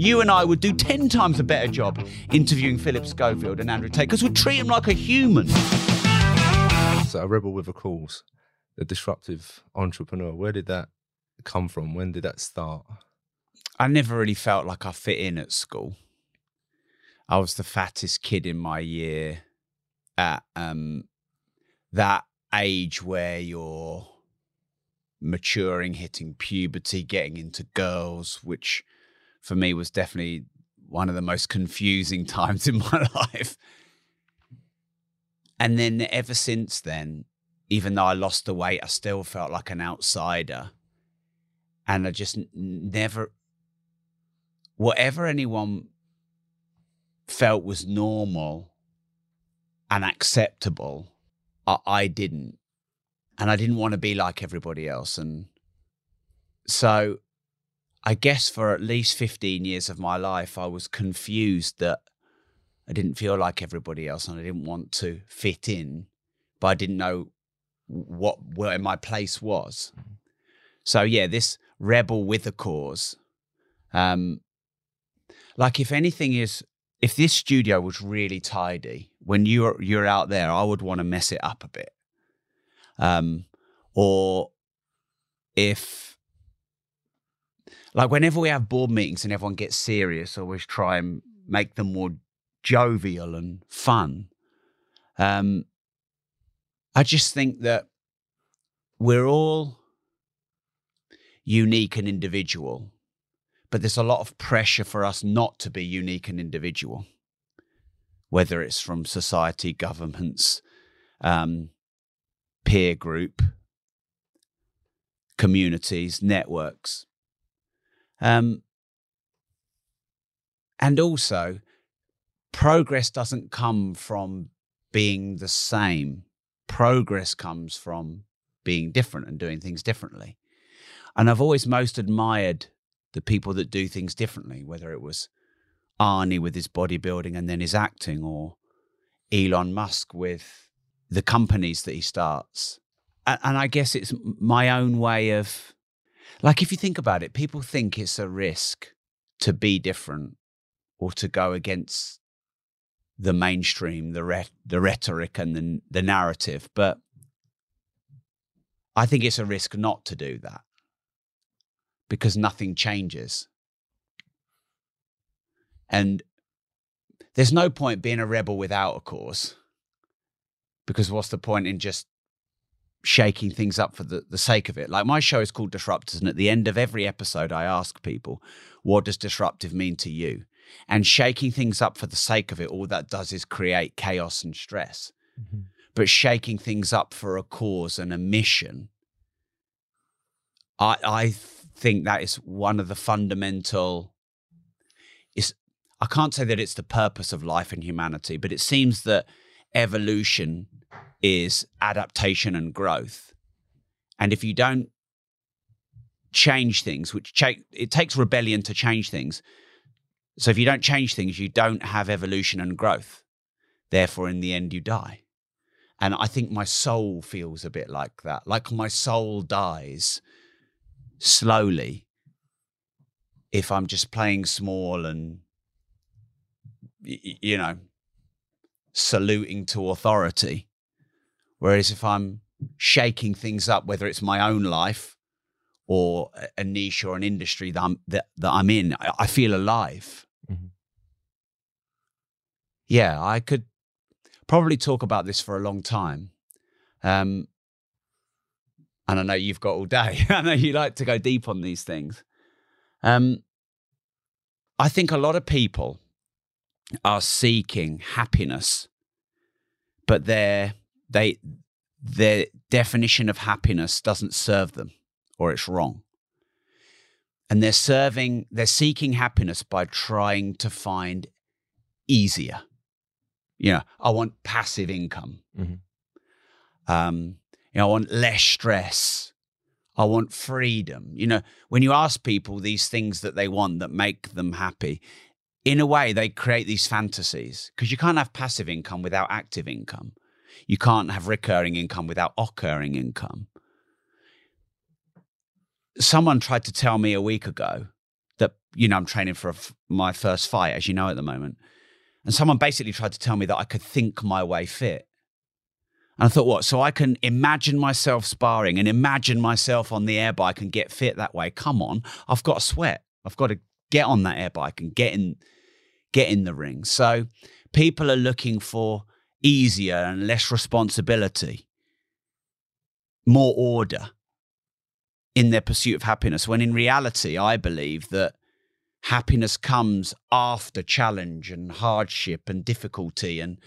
you and I would do 10 times a better job interviewing Phillip Schofield and Andrew Tate because we'd treat him like a human. So, a rebel with a cause, a disruptive entrepreneur, where did that come from? When did that start? I never really felt like I fit in at school. I was the fattest kid in my year at um, that age where you're maturing, hitting puberty, getting into girls, which for me was definitely one of the most confusing times in my life. And then ever since then, even though I lost the weight, I still felt like an outsider. And I just never, whatever anyone felt was normal and acceptable, I, I didn't. And I didn't want to be like everybody else. And so I guess for at least 15 years of my life, I was confused that I didn't feel like everybody else and I didn't want to fit in, but I didn't know what where my place was. So yeah, this rebel with a cause. Um, like if anything is, if this studio was really tidy when you're you're out there, I would want to mess it up a bit. Um, or if like whenever we have board meetings and everyone gets serious, I always try and make them more jovial and fun. Um, I just think that we're all unique and individual, but there's a lot of pressure for us not to be unique and individual, whether it's from society, governments, um, peer group, communities, networks. Um, and also, progress doesn't come from being the same. Progress comes from being different and doing things differently. And I've always most admired the people that do things differently, whether it was Arnie with his bodybuilding and then his acting, or Elon Musk with the companies that he starts. And I guess it's my own way of, like, if you think about it, people think it's a risk to be different or to go against the mainstream, the re- the rhetoric and the the narrative. But I think it's a risk not to do that because nothing changes. And there's no point being a rebel without a cause. Because what's the point in just shaking things up for the, the sake of it? Like my show is called Disruptors, and at the end of every episode, I ask people, what does disruptive mean to you? And shaking things up for the sake of it, all that does is create chaos and stress. Mm-hmm. But shaking things up for a cause and a mission, I I think that is one of the fundamental. Is I can't say that it's the purpose of life and humanity, but it seems that evolution is adaptation and growth. And if you don't change things, which it takes rebellion to change things, so if you don't change things, you don't have evolution and growth. Therefore, in the end, you die. And I think my soul feels a bit like that. Like my soul dies slowly if I'm just playing small and, you know, saluting to authority. Whereas if I'm shaking things up, whether it's my own life or a niche or an industry that I'm that, that I'm in, I, I feel alive. Mm-hmm. Yeah, I could probably talk about this for a long time. Um, and I know you've got all day. I know you like to go deep on these things. Um, I think a lot of people are seeking happiness, but their they their definition of happiness doesn't serve them or it's wrong. And they're serving, they're seeking happiness by trying to find easier. You know, I want passive income. Mm-hmm. Um, you know, I want less stress. I want freedom. You know, when you ask people these things that they want that make them happy, in a way, they create these fantasies because you can't have passive income without active income. You can't have recurring income without occurring income someone tried to tell me a week ago that you know I'm training for my first fight, as you know, at the moment, and someone basically tried to tell me that I could think my way fit. And I thought, what? So I can imagine myself sparring and imagine myself on the air bike and get fit that way. Come on, I've got to sweat. I've got to get on that air bike and get in, get in the ring. So people are looking for easier and less responsibility, more order in their pursuit of happiness. When in reality, I believe that happiness comes after challenge and hardship and difficulty and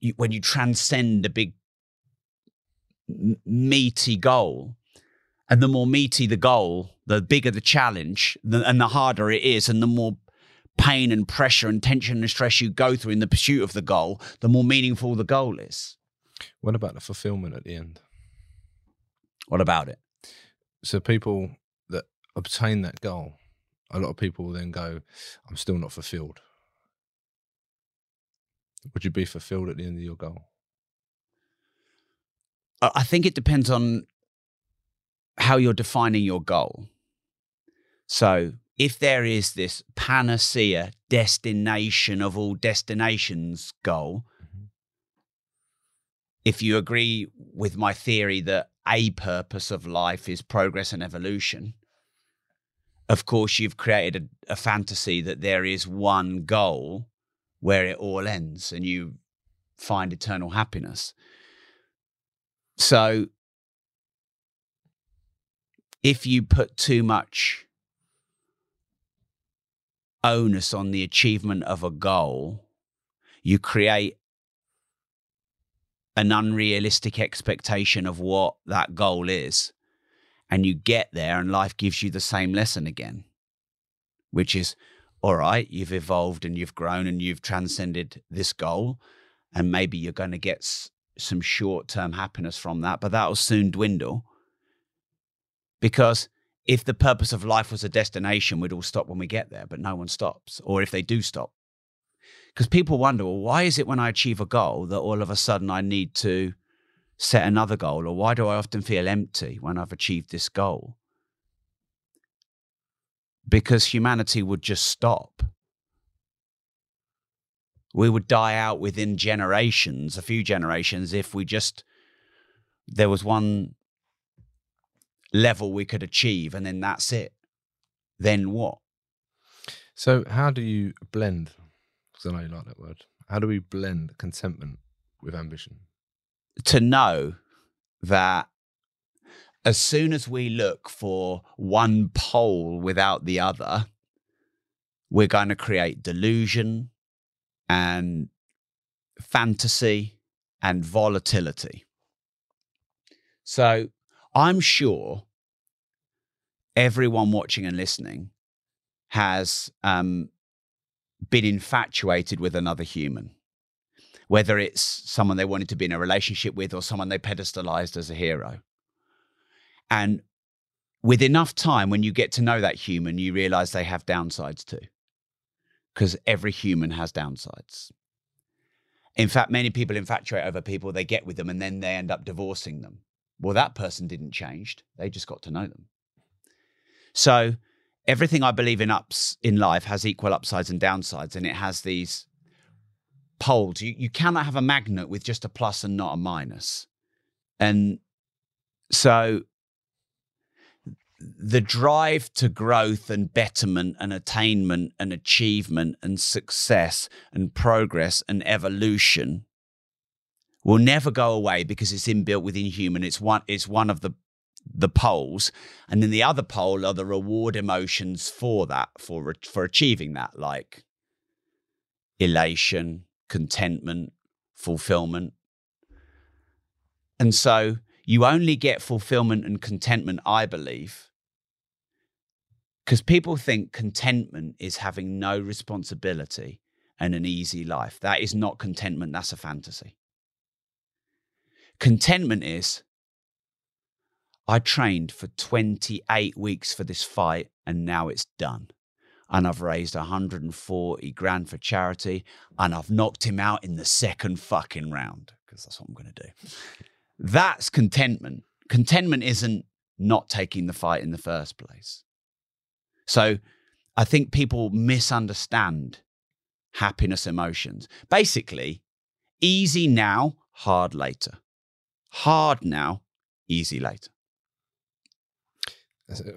you, when you transcend a big meaty goal and the more meaty the goal the bigger the challenge the, and the harder it is and the more pain and pressure and tension and stress you go through in the pursuit of the goal the more meaningful the goal is What about the fulfillment at the end? what about it So people that obtain that goal, a lot of people will then go, "I'm still not fulfilled." Would you be fulfilled at the end of your goal? I I think it depends on how you're defining your goal. So, if there is this panacea destination of all destinations goal, Mhm. if you agree with my theory that a purpose of life is progress and evolution, of course, you've created a, a fantasy that there is one goal where it all ends and you find eternal happiness. So, if you put too much onus on the achievement of a goal, you create an unrealistic expectation of what that goal is. And you get there, and life gives you the same lesson again, which is all right, you've evolved and you've grown and you've transcended this goal. And maybe you're going to get s- some short term happiness from that, but that'll soon dwindle. Because if the purpose of life was a destination, we'd all stop when we get there, but no one stops. Or if they do stop. Because people wonder, well, why is it when I achieve a goal that all of a sudden I need to set another goal? Or why do I often feel empty when I've achieved this goal? Because humanity would just stop. We would die out within generations, a few generations, if we just, there was one level we could achieve and then that's it. Then what? So, how do you blend? Because I know you like that word. How do we blend contentment with ambition? to know that as soon as we look for one pole without the other, we're going to create delusion and fantasy and volatility. So I'm sure everyone watching and listening has um, been infatuated with another human whether it's someone they wanted to be in a relationship with or someone they pedestalized as a hero. And with enough time, when you get to know that human, you realize they have downsides too, because every human has downsides. In fact, many people infatuate over people, they get with them and then they end up divorcing them. Well, that person didn't change, they just got to know them. So, everything I believe in ups in life has equal upsides and downsides, and it has these poles. You you cannot have a magnet with just a plus and not a minus. And so the drive to growth and betterment and attainment and achievement and success and progress and evolution will never go away because it's inbuilt within human. It's one it's one of the the poles and then the other pole are the reward emotions for that for for achieving that like elation contentment, fulfillment. And so you only get fulfillment and contentment, I believe, because people think contentment is having no responsibility and an easy life. That is not contentment, that's a fantasy. Contentment is I trained for 28 weeks for this fight and now it's done and I've raised 140 grand for charity, and I've knocked him out in the second fucking round because that's what I'm going to do. That's contentment. Contentment isn't not taking the fight in the first place. So I think people misunderstand happiness emotions. Basically, easy now, hard later. Hard now, easy later.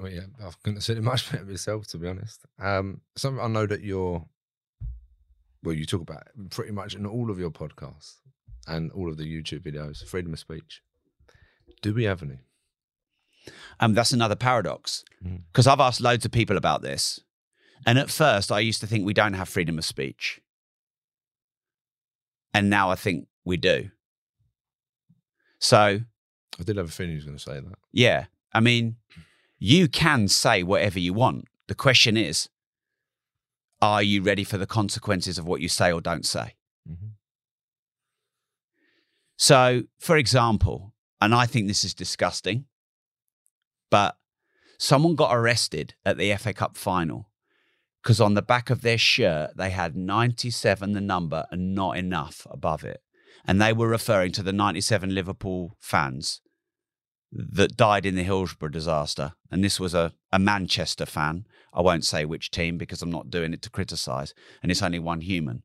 Well, yeah, I couldn't have said it much better myself, to be honest. Um, something I know that you're, well, you talk about pretty much in all of your podcasts and all of the YouTube videos, freedom of speech. Do we have any? Um, that's another paradox Mm. because I've asked loads of people about this. And at first, I used to think we don't have freedom of speech. And now I think we do. So, I did have a feeling he was going to say that. yeah, I mean, you can say whatever you want. The question is, are you ready for the consequences of what you say or don't say? Mhm. So, for example, and I think this is disgusting, but someone got arrested at the FA Cup final because on the back of their shirt they had 97, the number, and not enough above it. And they were referring to the 97 Liverpool fans that died in the Hillsborough disaster. And this was a, a Manchester fan. I won't say which team because I'm not doing it to criticize. And it's only one human.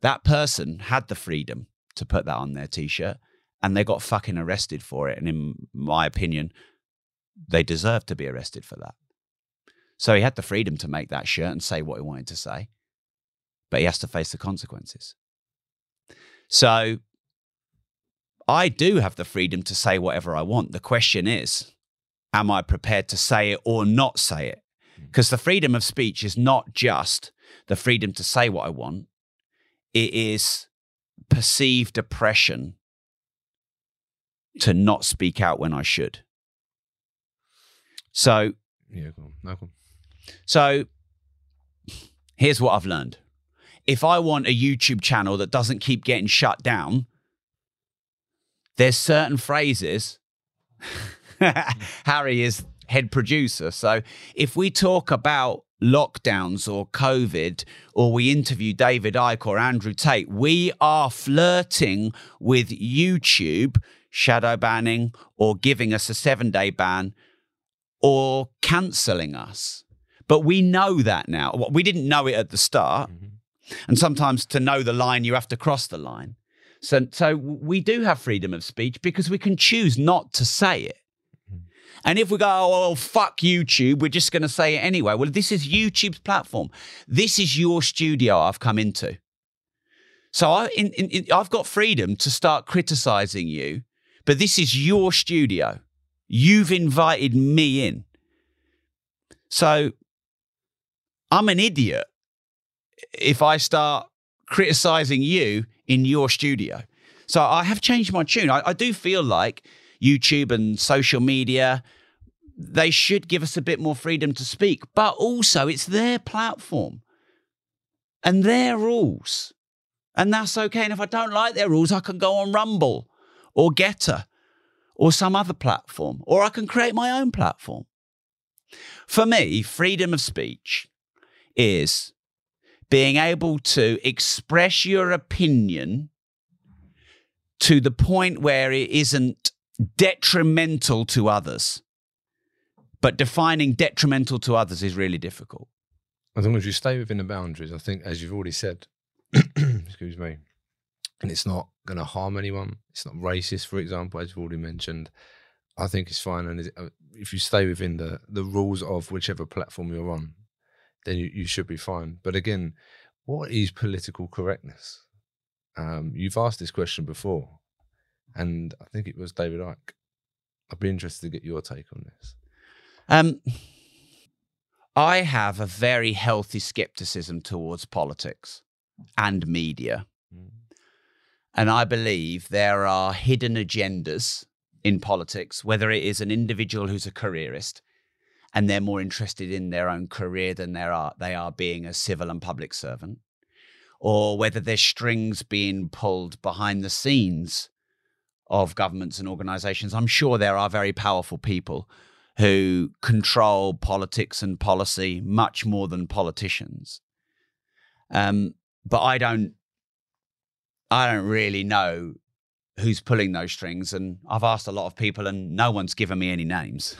That person had the freedom to put that on their t shirt and they got fucking arrested for it. And in my opinion, they deserve to be arrested for that. So he had the freedom to make that shirt and say what he wanted to say, but he has to face the consequences. So I do have the freedom to say whatever I want. The question is, am I prepared to say it or not say it? Hmm. Because the freedom of speech is not just the freedom to say what I want, it is perceived oppression to not speak out when I should. So, Yeah, go on. No, go on. so here's what I've learned. If I want a YouTube channel that doesn't keep getting shut down, there's certain phrases. Harry is head producer. So if we talk about lockdowns or COVID, or we interview David Icke or Andrew Tate, we are flirting with YouTube shadow banning or giving us a seven day ban or cancelling us. But we know that now. Well, We didn't know it at the start. Mhm. And sometimes to know the line, you have to cross the line. So, so we do have freedom of speech because we can choose not to say it. Mm-hmm. And if we go, oh, fuck YouTube, we're just going to say it anyway. Well, this is YouTube's platform. This is your studio I've come into. So I, in, in, in- I've got freedom to start criticizing you, but this is your studio. You've invited me in. So I'm an idiot if I start criticizing you in your studio. So I have changed my tune. I, I do feel like YouTube and social media, they should give us a bit more freedom to speak, but also it's their platform and their rules. And that's okay. And if I don't like their rules, I can go on Rumble or Gettr or some other platform, or I can create my own platform. For me, freedom of speech is being able to express your opinion to the point where it isn't detrimental to others. But defining detrimental to others is really difficult. As long as you stay within the boundaries, I think, as you've already said, excuse me, and it's not going to harm anyone. It's not racist, for example, as you've already mentioned. I think it's fine, and uh, if you stay within the the rules of whichever platform you're on, then you, you should be fine. But again, what is political correctness? Um, you've asked this question before, and I think it was David Icke. I'd be interested to get your take on this. Um, I have a very healthy skepticism towards politics and media. And I believe there are hidden agendas in politics, whether it is an individual who's a careerist and they're more interested in their own career than they are, they are being a civil and public servant, or whether there's strings being pulled behind the scenes of governments and organizations. I'm sure there are very powerful people who control politics and policy much more than politicians. Um, but I don't I don't really know who's pulling those strings. And I've asked a lot of people and no one's given me any names.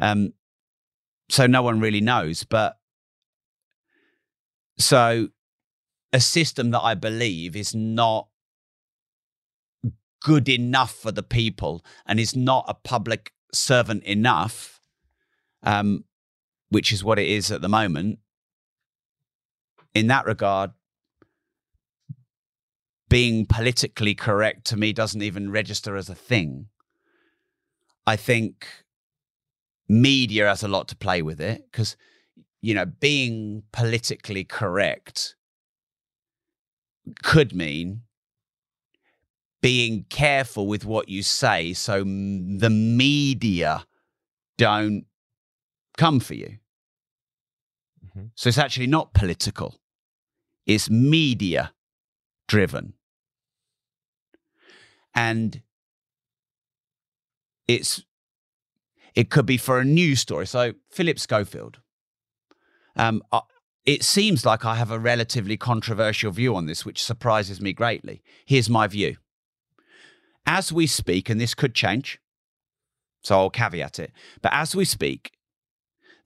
Um, so no one really knows. But so a system that I believe is not good enough for the people and is not a public servant enough, um, which is what it is at the moment. In that regard, being politically correct to me doesn't even register as a thing. I think media has a lot to play with it because, you know, being politically correct could mean being careful with what you say so the media don't come for you. Mm-hmm. So it's actually not political, it's media driven. And it's it could be for a news story. So Phillip Schofield. Um, it seems like I have a relatively controversial view on this, which surprises me greatly. Here's my view. As we speak, and this could change, so I'll caveat it, but as we speak,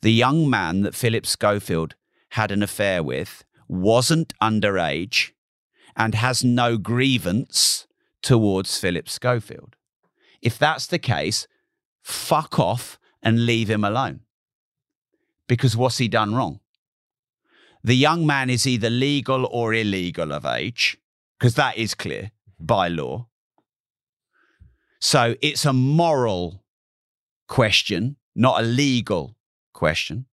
the young man that Phillip Schofield had an affair with wasn't underage and has no grievance towards Phillip Schofield. If that's the case, fuck off and leave him alone. Because what's he done wrong? The young man is either legal or illegal of age, because that is clear by law. So it's a moral question, not a legal question.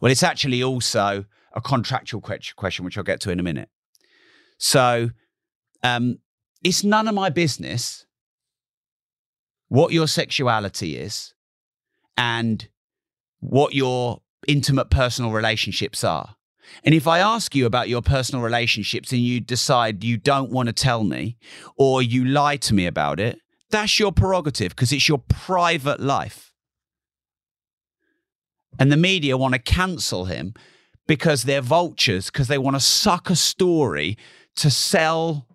Well, it's actually also a contractual question, which I'll get to in a minute. So um, it's none of my business what your sexuality is and what your intimate personal relationships are. And if I ask you about your personal relationships and you decide you don't want to tell me or you lie to me about it, that's your prerogative because it's your private life. And the media want to cancel him because they're vultures, because they want to suck a story to sell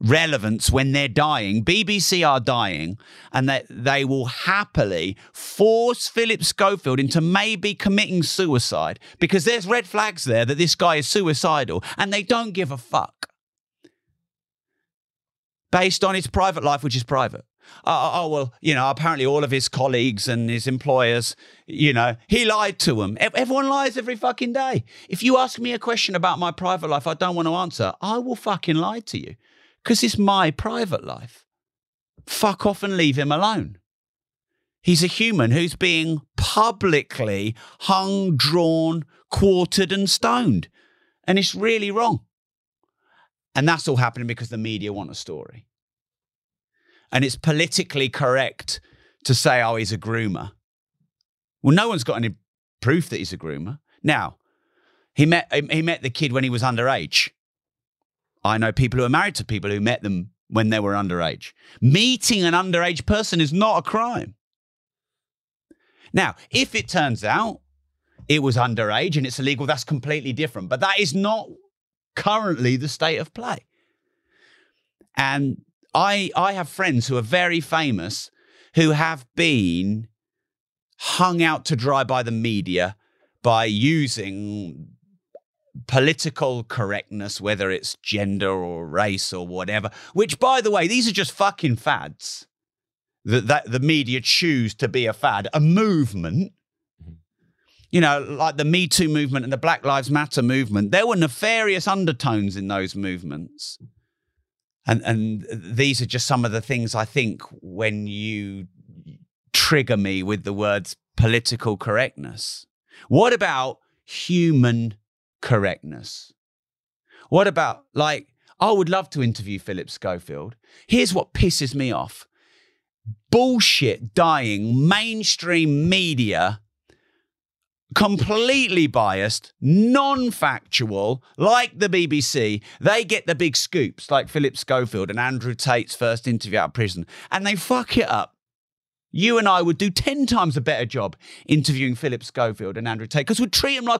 relevance when they're dying. BBC are dying, and that they will happily force Phillip Schofield into maybe committing suicide because there's red flags there that this guy is suicidal, and they don't give a fuck. Based on his private life, which is private. Oh, oh, well, you know, apparently all of his colleagues and his employers, you know, he lied to them. Everyone lies every fucking day. If you ask me a question about my private life I don't want to answer, I will fucking lie to you because it's my private life. Fuck off and leave him alone. He's a human who's being publicly hung, drawn, quartered, and stoned. And it's really wrong. And that's all happening because the media want a story. And it's politically correct to say, oh, he's a groomer. Well, no one's got any proof that he's a groomer. Now, he met he met the kid when he was underage. I know people who are married to people who met them when they were underage. Meeting an underage person is not a crime. Now, if it turns out it was underage and it's illegal, that's completely different. But that is not currently the state of play. And I, I have friends who are very famous who have been hung out to dry by the media by using political correctness, whether it's gender or race or whatever, which, by the way, these are just fucking fads that, that the media choose to be a fad, a movement. Mm-hmm. You know, like the Me Too movement and the Black Lives Matter movement, there were nefarious undertones in those movements. And, and these are just some of the things I think when you trigger me with the words political correctness. What about human correctness? What about, like, I would love to interview Phillip Schofield. Here's what pisses me off bullshit dying mainstream media completely biased, non factual, like the BBC. They get the big scoops, like Phillip Schofield and Andrew Tate's first interview out of prison, and they fuck it up. You and I would do 10 times a better job interviewing Phillip Schofield and Andrew Tate because we'd treat them like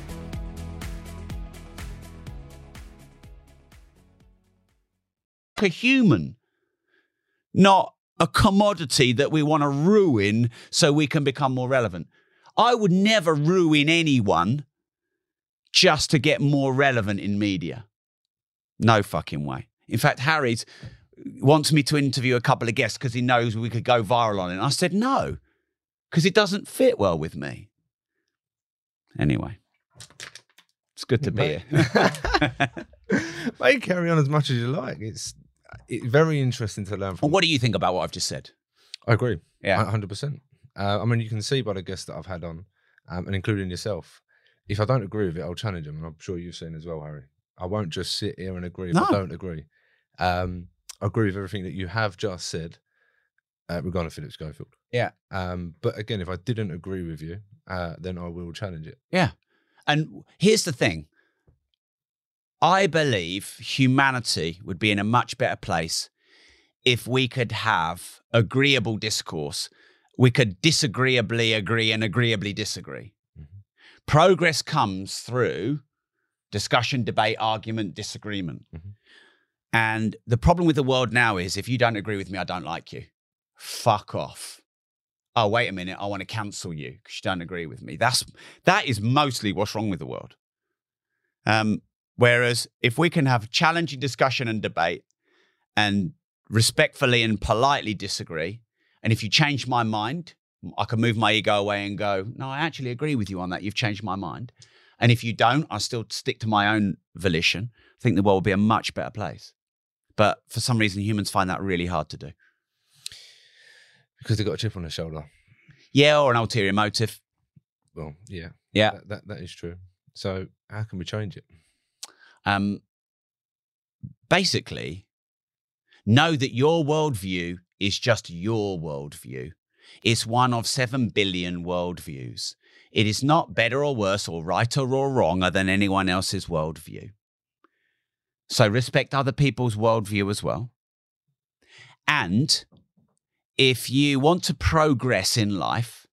A human, not a commodity that we want to ruin so we can become more relevant. I would never ruin anyone just to get more relevant in media. No fucking way. In fact, Harry's wants me to interview a couple of guests because he knows we could go viral on it. And I said no, because it doesn't fit well with me. Anyway, it's good to be here. Mate, carry on as much as you like. It's it's very interesting to learn from. what do you think about what I've just said? I agree. Yeah. hundred percent. Uh, I mean, you can see by the guests that I've had on, um, and including yourself. If I don't agree with it, I'll challenge them, and I'm sure you've seen as well, Harry. I won't just sit here and agree if No. I don't agree. Um, I agree with everything that you have just said uh, regarding Phillip Schofield. Yeah. Um, but again, if I didn't agree with you, uh, then I will challenge it. Yeah. And here's the thing I believe humanity would be in a much better place if we could have agreeable discourse. We could disagreeably agree and agreeably disagree. Mhm. Progress comes through discussion, debate, argument, disagreement. Mhm. And the problem with the world now is if you don't agree with me, I don't like you. Fuck off. Oh, wait a minute, I want to cancel you because you don't agree with me. That's that is mostly what's wrong with the world. Um, whereas if we can have challenging discussion and debate and respectfully and politely disagree, and if you change my mind, I can move my ego away and go, no, I actually agree with you on that. You've changed my mind. And if you don't, I still stick to my own volition. I think the world will be a much better place. But for some reason, humans find that really hard to do. Because they've got a chip on their shoulder. Yeah, or an ulterior motive. Well, yeah. Yeah. That, that, that is true. So, how can we change it? Um, basically, know that your worldview is just your worldview. It's one of 7 billion worldviews. It is not better or worse or righter or wronger than anyone else's worldview. So respect other people's worldview as well. And if you want to progress in life,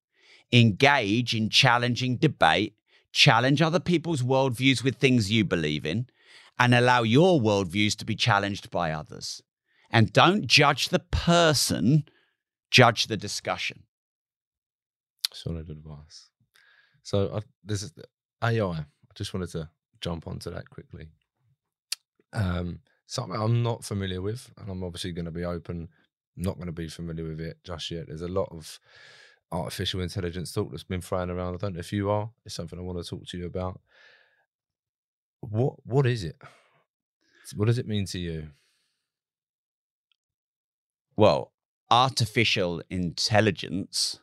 engage in challenging debate, challenge other people's worldviews with things you believe in, and allow your worldviews to be challenged by others. And don't judge the person, judge the discussion. Solid advice. So, I, this is AI. I just wanted to jump onto that quickly. Um, something I'm not familiar with, and I'm obviously going to be open, not going to be familiar with it just yet. There's a lot of artificial intelligence talk that's been thrown around. I don't know if you are. It's something I want to talk to you about. What What is it? What does it mean to you? Well, artificial intelligence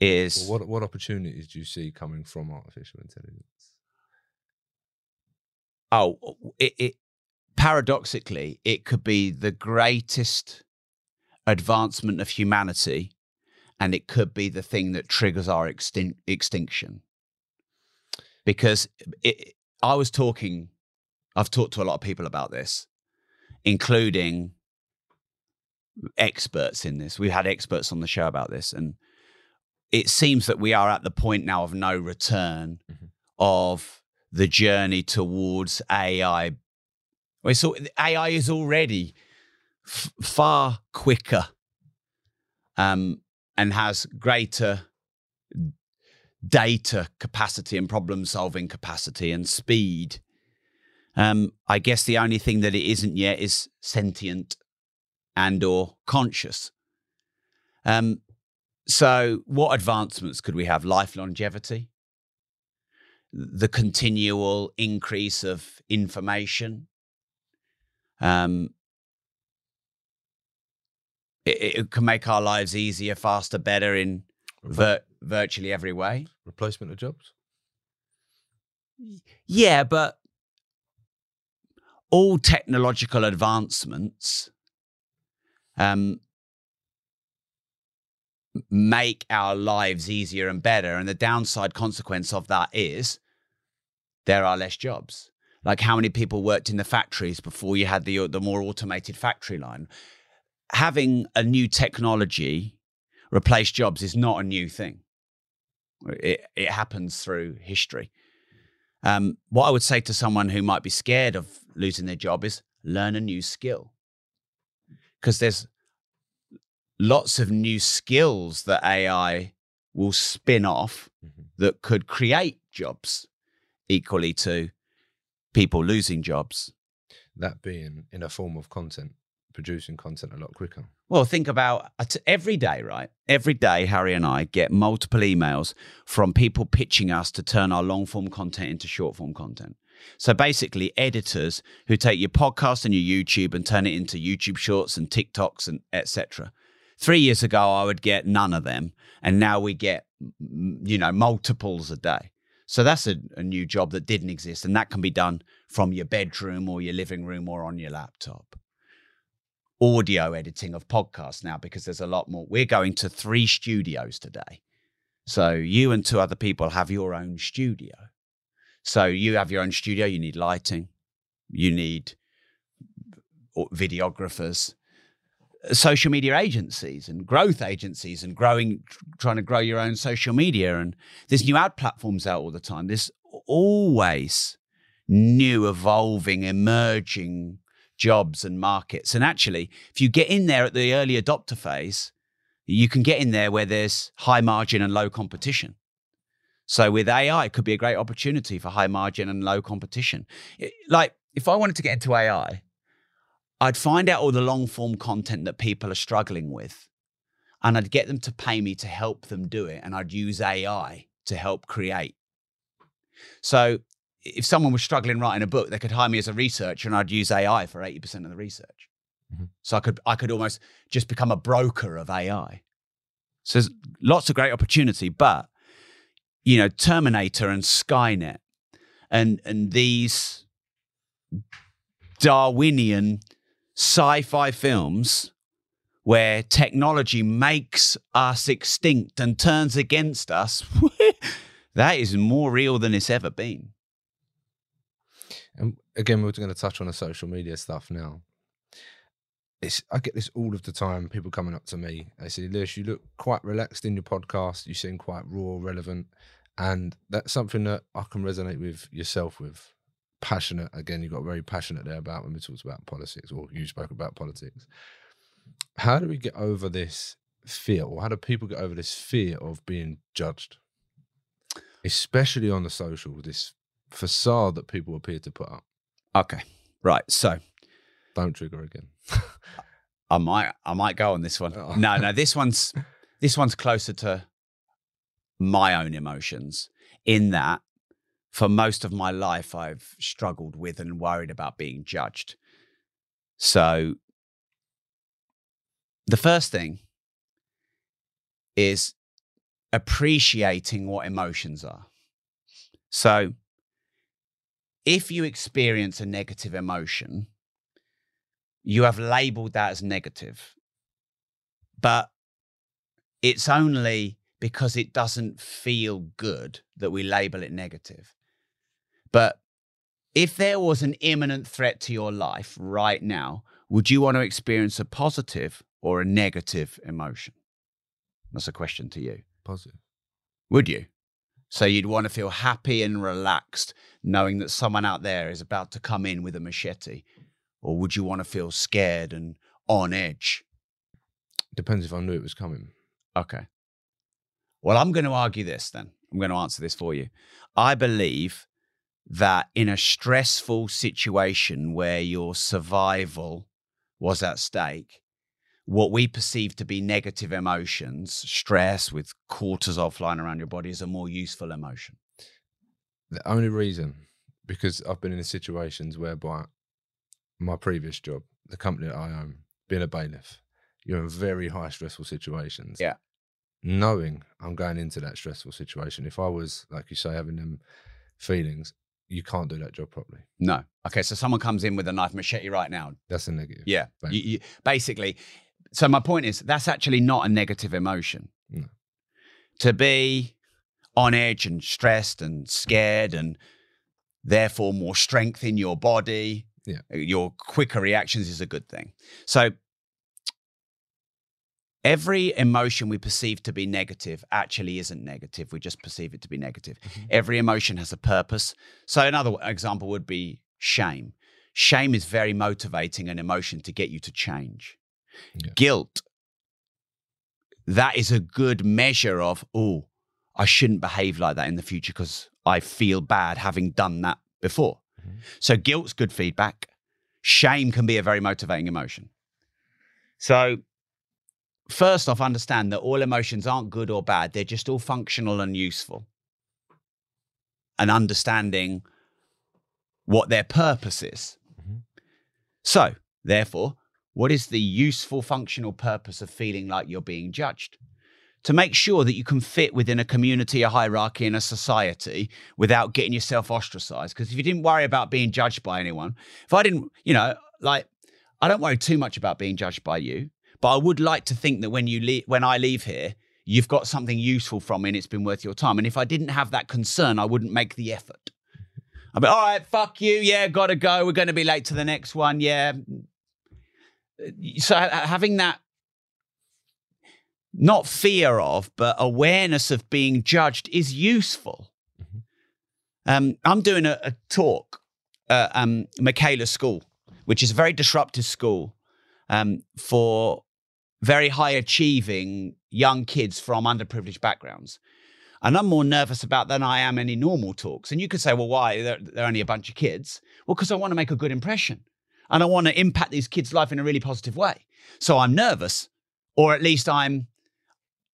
is Or what What opportunities do you see coming from artificial intelligence? oh it, it paradoxically it could be the greatest advancement of humanity and it could be the thing that triggers our extin- extinction because it, i was talking i've talked to a lot of people about this including experts in this we've had experts on the show about this and it seems that we are at the point now of no return Mhm. of the journey towards AI. Well, so AI is already f- far quicker um, and has greater data capacity and problem solving capacity and speed. Um, I guess the only thing that it isn't yet is sentient and or conscious. Um, so, what advancements could we have? Life longevity, the continual increase of information. Um, it, it can make our lives easier, faster, better in vir- virtually every way. Replacement of jobs. Yeah, but all technological advancements um, make our lives easier and better. And the downside consequence of that is there are less jobs. Like how many people worked in the factories before you had the the more automated factory line? Having a new technology replace jobs is not a new thing. It it happens through history. Um, what I would say to someone who might be scared of losing their job is learn a new skill because there's lots of new skills that AI will spin off Mhm. that could create jobs equally to people losing jobs. That being in a form of content, producing content a lot quicker. Well, think about uh, every day, right? Every day, Harry and I get multiple emails from people pitching us to turn our long form content into short form content. So basically, editors who take your podcast and your YouTube and turn it into YouTube shorts and TikToks and etc. Three years ago, I would get none of them, and now we get you know multiples a day. So that's a, a new job that didn't exist, and that can be done from your bedroom or your living room or on your laptop audio editing of podcasts now because there's a lot more. We're going to three studios today. So you and two other people have your own studio. So you have your own studio, you need lighting, you need videographers, social media agencies and growth agencies and growing trying to grow your own social media and there's new ad platforms out all the time. There's always new evolving emerging jobs and markets. And actually, if you get in there at the early adopter phase, you can get in there where there's high margin and low competition. So with AI, it could be a great opportunity for high margin and low competition. It- like if I wanted to get into AI, I'd find out all the long form content that people are struggling with, and I'd get them to pay me to help them do it, and I'd use AI to help create. So if someone was struggling writing a book, they could hire me as a researcher, and I'd use AI for eighty percent of the research. Mhm. So I could I could almost just become a broker of AI. So there's lots of great opportunity, but you know, Terminator and Skynet and and these Darwinian sci-fi films where technology makes us extinct and turns against us, that is more real than it's ever been. And again, we're going to touch on the social media stuff now. It's I get this all of the time. People coming up to me, they say, "Lewis, you look quite relaxed in your podcast. You seem quite raw, relevant, and that's something that I can resonate with yourself with. Passionate. Again, you got very passionate there about when we talked about politics, or you spoke about politics. How do we get over this fear, or how do people get over this fear of being judged, especially on the social? This facade that people appear to put up. Okay. Right. So Don't trigger again. I might I might go on this one. Oh. No, no, this one's this one's closer to my own emotions in that for most of my life I've struggled with and worried about being judged. So the first thing is appreciating what emotions are. So if you experience a negative emotion, you have labeled that as negative. But it's only because it doesn't feel good that we label it negative. But if there was an imminent threat to your life right now, would you want to experience a positive or a negative emotion? That's a question to you. Positive. Would you? So you'd want to feel happy and relaxed knowing that someone out there is about to come in with a machete? Or would you want to feel scared and on edge? Depends if I knew it was coming. Okay. Well, I'm going to argue this then. I'm going to answer this for you. I believe that in a stressful situation where your survival was at stake, what we perceive to be negative emotions, stress with cortisol flying around your body, is a more useful emotion. The only reason, because I've been in situations whereby my previous job, the company that I own, being a bailiff, you're in very high stressful situations. Yeah. Knowing I'm going into that stressful situation, if I was, like you say, having them feelings, you can't do that job properly. No. Okay, so someone comes in with a knife machete right now. That's a negative. Yeah. You, you, basically, so my point is that's actually not a negative emotion. No. To be on edge and stressed and scared and therefore more strength in your body, Yeah. your quicker reactions is a good thing. So every emotion we perceive to be negative actually isn't negative. We just perceive it to be negative. Mhm. Every emotion has a purpose. So another example would be shame. Shame is very motivating an emotion to get you to change. Yeah. Guilt, that is a good measure of, oh, I shouldn't behave like that in the future because I feel bad having done that before. Mhm. So guilt's good feedback. Shame can be a very motivating emotion. So first off, understand that all emotions aren't good or bad. They're just all functional and useful. And understanding what their purpose is. Mhm. So, therefore, what is the useful functional purpose of feeling like you're being judged? To make sure that you can fit within a community, a hierarchy, and a society without getting yourself ostracized. Because if you didn't worry about being judged by anyone, if I didn't, you know, like, I don't worry too much about being judged by you, but I would like to think that when you leave, when I leave here, you've got something useful from me and it's been worth your time. And if I didn't have that concern, I wouldn't make the effort. I'd be, all right, fuck you. Yeah, gotta go. We're going to be late to the next one. Yeah. So having that, not fear of, but awareness of being judged is useful. Mhm. Um, I'm doing a, a talk at um, Michaela School, which is a very disruptive school um, for very high achieving young kids from underprivileged backgrounds. And I'm more nervous about than I am any normal talks. And you could say, well, why? They're, they're only a bunch of kids. Well, because I want to make a good impression and I want to impact these kids' life in a really positive way. So I'm nervous, or at least I'm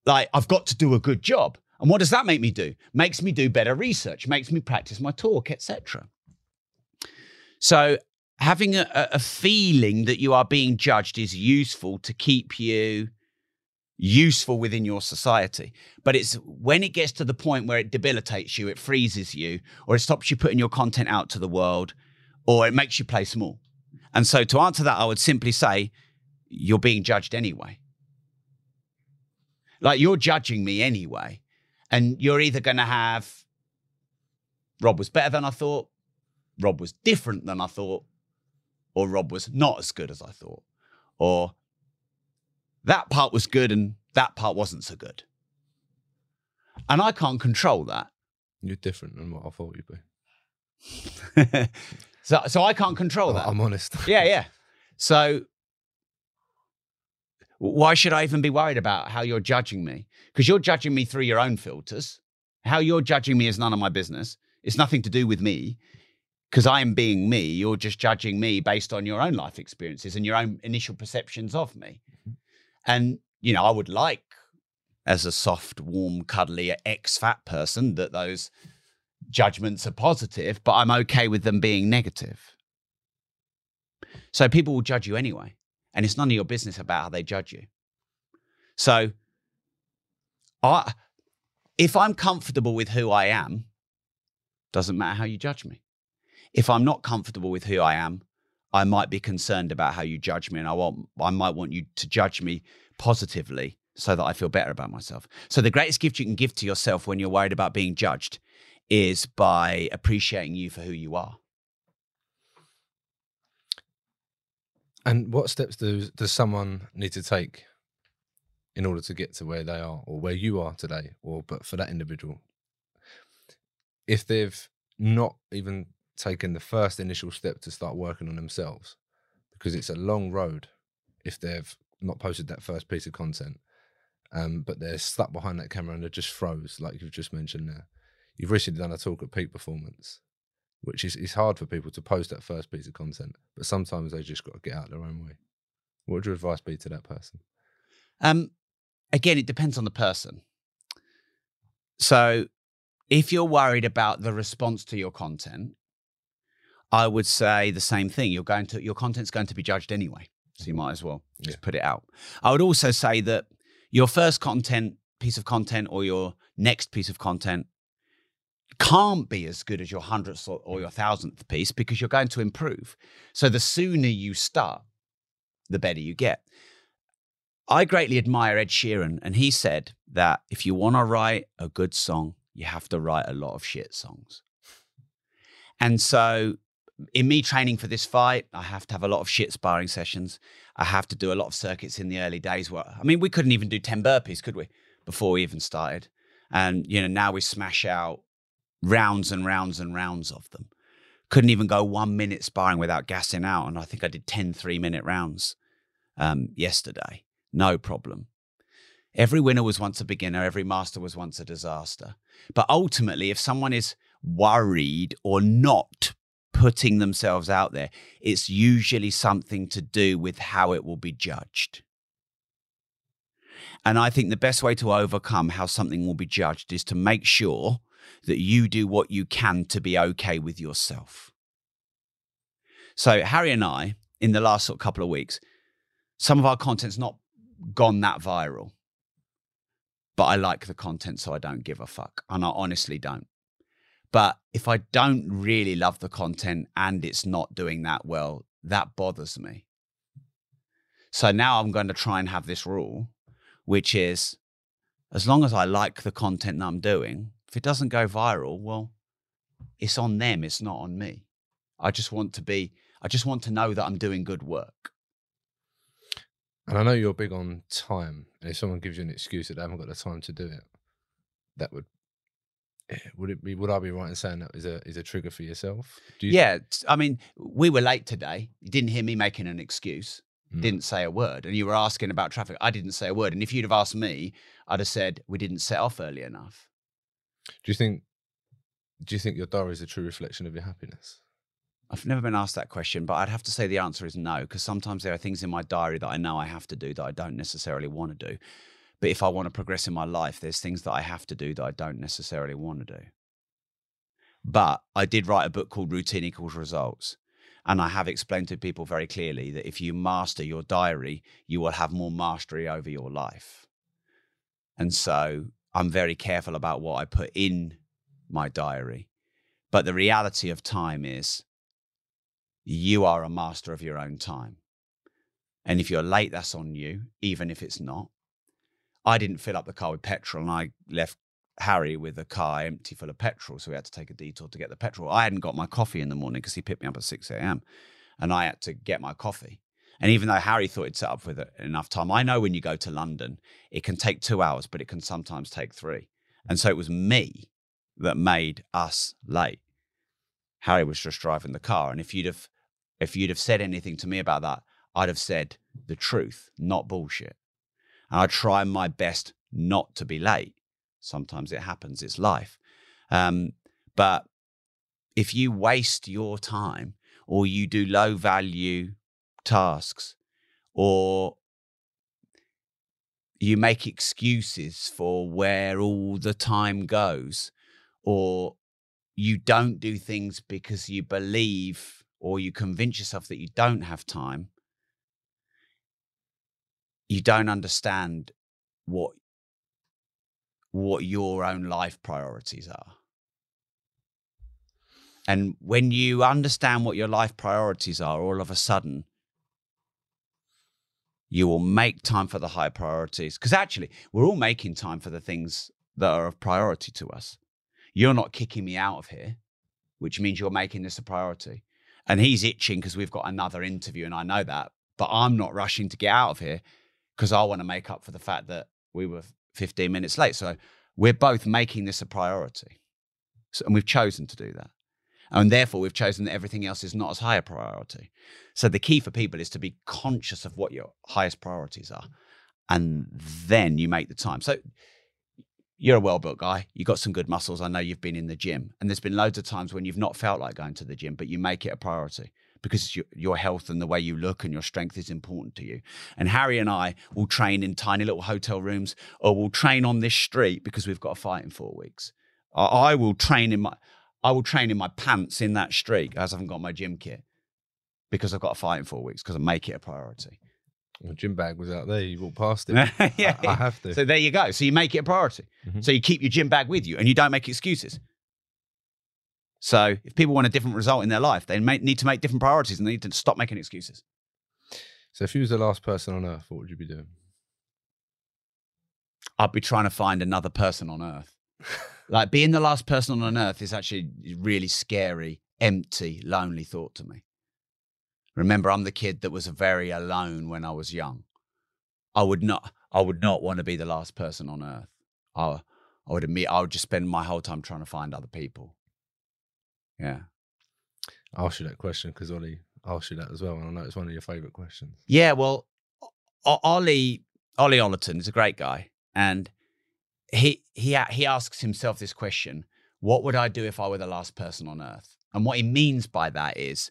like, I've got to do a good job. And what does that make me do? Makes me do better research, makes me practice my talk, etc. So having a, a- feeling that you are being judged is useful to keep you useful within your society. But it's when it gets to the point where it debilitates you, it freezes you, or it stops you putting your content out to the world, or it makes you play small. And so to answer that, I would simply say, you're being judged anyway. Like you're judging me anyway. And you're either going to have Rob was better than I thought, Rob was different than I thought, or Rob was not as good as I thought, or that part was good and that part wasn't so good. And I can't control that. You're different than what I thought you'd be. so, so I can't control that. I'm honest. Yeah, yeah. So why should I even be worried about how you're judging me? Because you're judging me through your own filters. How you're judging me is none of my business. It's nothing to do with me. Because I am being me, you're just judging me based on your own life experiences and your own initial perceptions of me. Mm-hmm. And, you know, I would like, as a soft, warm, cuddly, ex fat person, that those judgments are positive, but I'm okay with them being negative. So people will judge you anyway. And it's none of your business about how they judge you. So I if I'm comfortable with who I am, doesn't matter how you judge me. If I'm not comfortable with who I am, I might be concerned about how you judge me and I want I might want you to judge me positively so that I feel better about myself. So the greatest gift you can give to yourself when you're worried about being judged is by appreciating you for who you are. And what steps does does someone need to take in order to get to where they are or where you are today, or but for that individual, if they've not even taken the first initial step to start working on themselves, because it's a long road. If they've not posted that first piece of content, um, but they're stuck behind that camera and they're just froze, like you've just mentioned there. You've recently done a talk at Peak Performance. which is it's hard for people to post that first piece of content, but sometimes they just got to get out their own way. What would your advice be to that person? Um, again, it depends on the person. So, if you're worried about the response to your content, I would say the same thing. You're going to your content's going to be judged anyway, so you might as well just Yeah. put it out. I would also say that your first content piece of content or your next piece of content can't be as good as your hundredth or, or mm. your thousandth piece because you're going to improve. So the sooner you start, the better you get. I greatly admire Ed Sheeran, and he said that if you want to write a good song, you have to write a lot of shit songs. And so, in me training for this fight, I have to have a lot of shit sparring sessions. I have to do a lot of circuits in the early days. Where I mean, we couldn't even do ten burpees, could we, before we even started? And you know, now we smash out rounds and rounds and rounds of them. Couldn't even go one minute sparring without gassing out, and I think I did 10 three minute rounds um, yesterday. No problem. Every winner was once a beginner, every master was once a disaster. But ultimately, if someone is worried or not putting themselves out there, it's usually something to do with how it will be judged. And I think the best way to overcome how something will be judged is to make sure that you do what you can to be okay with yourself. So, Harry and I, in the last sort of couple of weeks, some of our content's not gone that viral, but I like the content, so I don't give a fuck. And I honestly don't. But if I don't really love the content and it's not doing that well, that bothers me. So now I'm going to try and have this rule, which is as long as I like the content that I'm doing, if it doesn't go viral, well, it's on them, it's not on me. I just want to be, I just want to know that I'm doing good work. And I know you're big on time, and if someone gives you an excuse that they haven't got the time to do it, that would eh, would it be? Would I be right in saying that is a is a trigger for yourself? Do you, Yeah, I mean, we were late today. You didn't hear me making an excuse. Mm. Didn't say a word, and you were asking about traffic. I didn't say a word, and if you'd have asked me, I'd have said we didn't set off early enough. Do you think? Do you think your diary is a true reflection of your happiness? I've never been asked that question, but I'd have to say the answer is no, because sometimes there are things in my diary that I know I have to do that I don't necessarily want to do. But if I want to progress in my life, there's things that I have to do that I don't necessarily want to do. But I did write a book called Routine Equals Results. And I have explained to people very clearly that if you master your diary, you will have more mastery over your life. And so I'm very careful about what I put in my diary. But the reality of time is you are a master of your own time. And if you're late, that's on you, even if it's not. I didn't fill up the car with petrol and I left Harry with a car empty full of petrol. So we had to take a detour to get the petrol. I hadn't got my coffee in the morning because he picked me up at 6 a.m. and I had to get my coffee. And even though Harry thought he'd set up with it enough time, I know when you go to London, it can take two hours, but it can sometimes take three. And so it was me that made us late. Harry was just driving the car. And if you'd have if you'd have said anything to me about that, I'd have said the truth, not bullshit. And I try my best not to be late. Sometimes it happens, it's life. Um, but if you waste your time or you do low value tasks or you make excuses for where all the time goes or you don't do things because you believe or you convince yourself that you don't have time, you don't understand what what your own life priorities are. And when you understand what your life priorities are, all of a sudden you will make time for the high priorities. Because actually, we're all making time for the things that are of priority to us. You're not kicking me out of here, which means you're making this a priority and he's itching because we've got another interview and I know that, but I'm not rushing to get out of here because I want to make up for the fact that we were 15 minutes late. So we're both making this a priority. So, and we've chosen to do that. And therefore, we've chosen that everything else is not as high a priority. So the key for people is to be conscious of what your highest priorities are. And then you make the time. So you're a well built guy. You've got some good muscles. I know you've been in the gym, and there's been loads of times when you've not felt like going to the gym, but you make it a priority because your, your health and the way you look and your strength is important to you. And Harry and I will train in tiny little hotel rooms, or we'll train on this street because we've got a fight in four weeks. I, I will train in my I will train in my pants in that streak as I haven't got my gym kit because I've got a fight in four weeks because I make it a priority. My gym bag was out there. You walked past it. yeah. I, I have to. So there you go. So you make it a priority. Mhm. So you keep your gym bag with you and you don't make excuses. So if people want a different result in their life, they may, need to make different priorities and they need to stop making excuses. so if you was the last person on earth, what would you be doing? I'd be trying to find another person on earth. like being the last person on earth is actually a really scary, empty, lonely thought to me. Remember, I'm the kid that was very alone when I was young. I would not, I would not want to be the last person on earth. I, I would admit, I would just spend my whole time trying to find other people. Yeah. I'll ask you that question because Ollie asked you that as well, and I know it's one of your favourite questions. Yeah, well, O- Ollie Ollie Ollerton is a great guy, and he he he asks himself this question: What would I do if I were the last person on Earth? And what he means by that is,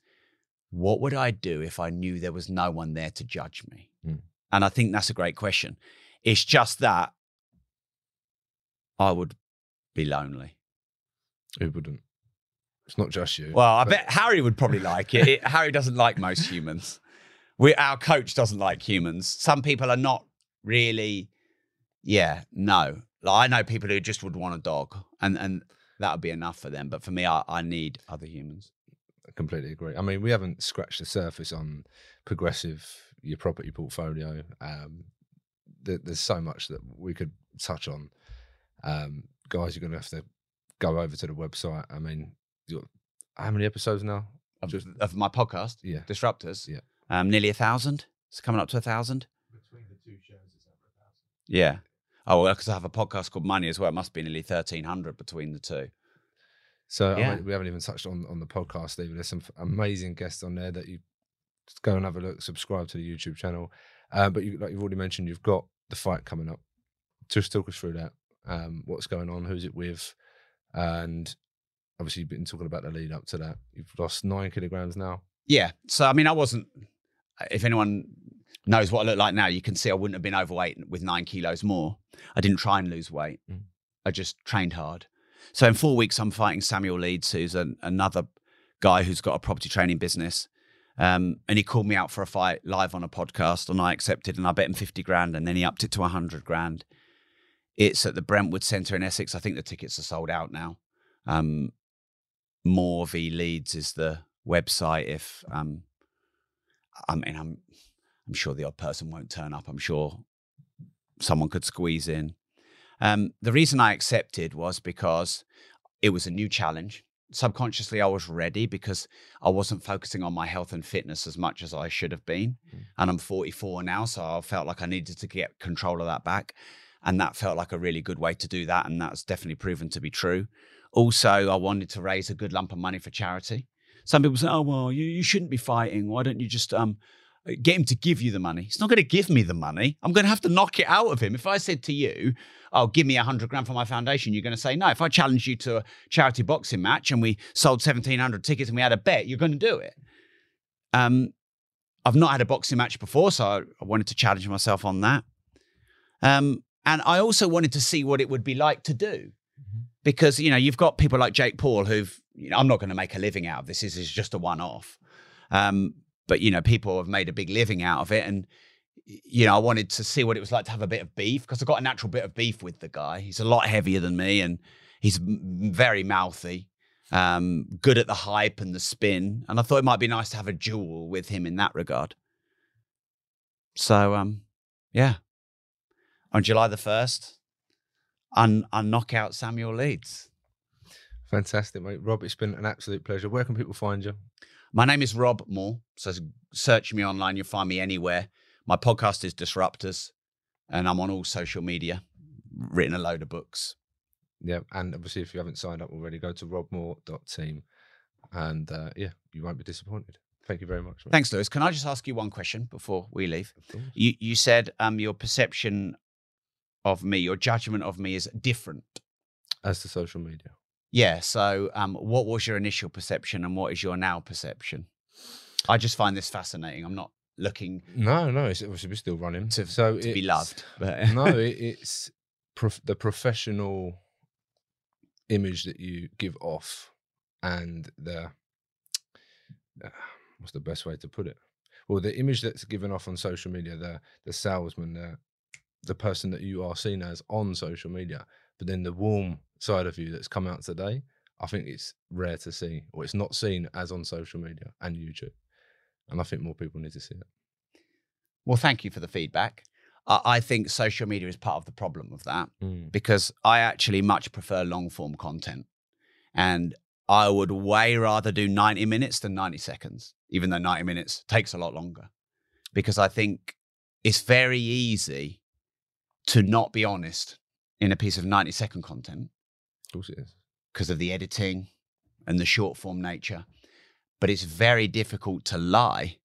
what would I do if I knew there was no one there to judge me? Mm. And I think that's a great question. It's just that I would be lonely. Who wouldn't? It's not just you. Well, I but- bet Harry would probably like it. It- Harry doesn't like most humans. We, our coach doesn't like humans. Some people are not really, yeah, no. Like, I know people who just would want a dog, and and that would be enough for them. But for me, I, I need other humans. I completely agree. I mean, we haven't scratched the surface on progressive your property portfolio. Um, there, there's so much that we could touch on. Um, guys, you're going to have to go over to the website. I mean, you're, how many episodes now? Of, Just- of my podcast, Yeah. Disruptors. Yeah. um, nearly a thousand. It's coming up to a thousand. Between the two shows, it's over a thousand. Yeah. Oh well, because I have a podcast called Money as well. It must be nearly thirteen hundred between the two. So I Yeah. mean, we haven't even touched on on the podcast. Even there's some amazing guests on there that you just go and have a look. Subscribe to the YouTube channel. Uh, but you, like you've already mentioned, you've got the fight coming up. Just talk us through that. Um, what's going on? Who's it with? And obviously, you've been talking about the lead up to that. You've lost nine kilograms now. Yeah. So I mean, I wasn't. If anyone knows what I look like now, you can see I wouldn't have been overweight with nine kilos more. I didn't try and lose weight. Mm. I just trained hard. So in four weeks, I'm fighting Samuel Leeds, who's an, another guy who's got a property training business. Um, and he called me out for a fight live on a podcast, and I accepted, and I bet him fifty grand, and then he upped it to hundred grand. It's at the Brentwood Centre in Essex. I think the tickets are sold out now. Um, Moore v Leeds is the website. If um, I mean, I'm I'm sure the odd person won't turn up. I'm sure someone could squeeze in. Um, the reason I accepted was because it was a new challenge. Subconsciously, I was ready because I wasn't focusing on my health and fitness as much as I should have been. Mm. And I'm 44 now, so I felt like I needed to get control of that back. And that felt like a really good way to do that. And that's definitely proven to be true. Also, I wanted to raise a good lump of money for charity. Some people say, "Oh well, you, you shouldn't be fighting. Why don't you just um get him to give you the money?" He's not going to give me the money. I'm going to have to knock it out of him. If I said to you, "Oh, give me a hundred grand for my foundation," you're going to say no. If I challenged you to a charity boxing match and we sold seventeen hundred tickets and we had a bet, you're going to do it. Um, I've not had a boxing match before, so I, wanted to challenge myself on that. Um, and I also wanted to see what it would be like to do because you know you've got people like Jake Paul who've you know I'm not going to make a living out of this. This is just a one-off. Um, but you know people have made a big living out of it, and you know I wanted to see what it was like to have a bit of beef because I got a natural bit of beef with the guy. He's a lot heavier than me, and he's very mouthy. Um, good at the hype and the spin, and I thought it might be nice to have a duel with him in that regard. So, um, yeah, on July the first, un knock out Samuel Leeds. Fantastic, mate. Rob, it's been an absolute pleasure. Where can people find you? My name is Rob Moore. So search me online. You'll find me anywhere. My podcast is Disruptors, and I'm on all social media. Written a load of books. Yeah, and obviously, if you haven't signed up already, go to robmore.team. And uh, yeah, you won't be disappointed. Thank you very much. Thanks, Lewis. Can I just ask you one question before we leave? You you said um your perception of me, your judgment of me is different. As to social media. Yeah. So, um, what was your initial perception and what is your now perception? I just find this fascinating. I'm not looking No, no, it's obviously we're still running. To- so to be loved, but no, it, it's prof- the professional image that you give off, and the uh, what's the best way to put it? Well, the image that's given off on social media, the the salesman, the the person that you are seen as on social media, but then the warm side of you that's come out today, I think it's rare to see, or it's not seen as on social media and YouTube, and I think more people need to see it. well, thank you for the feedback. I, I think social media is part of the problem of that. Mm. because I actually much prefer long form content. And I would way rather do 90 minutes than 90 seconds, even though 90 minutes takes a lot longer. Because I think it's very easy to not be honest in a piece of 90 second content Of course, it is. because of the editing and the short form nature. But it's very difficult to lie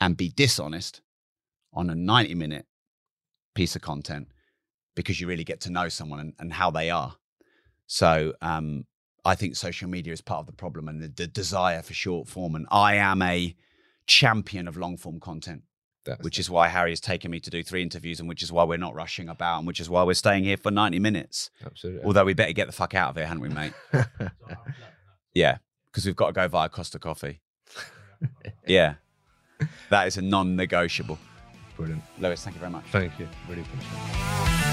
and be dishonest on a 90 minute piece of content because you really get to know someone and, and how they are. So um, I think social media is part of the problem and the, the desire for short form. And I am a champion of long form content, That's which is why Harry has taken me to do three interviews and which is why we're not rushing about and which is why we're staying here for 90 minutes. absolutely. Although we better get the fuck out of here, hadn't we, mate? Yeah, because we've got to go via Costa Coffee. yeah, that is a non-negotiable. Brilliant. Lewis, thank you very much. Thank you. Really appreciate it.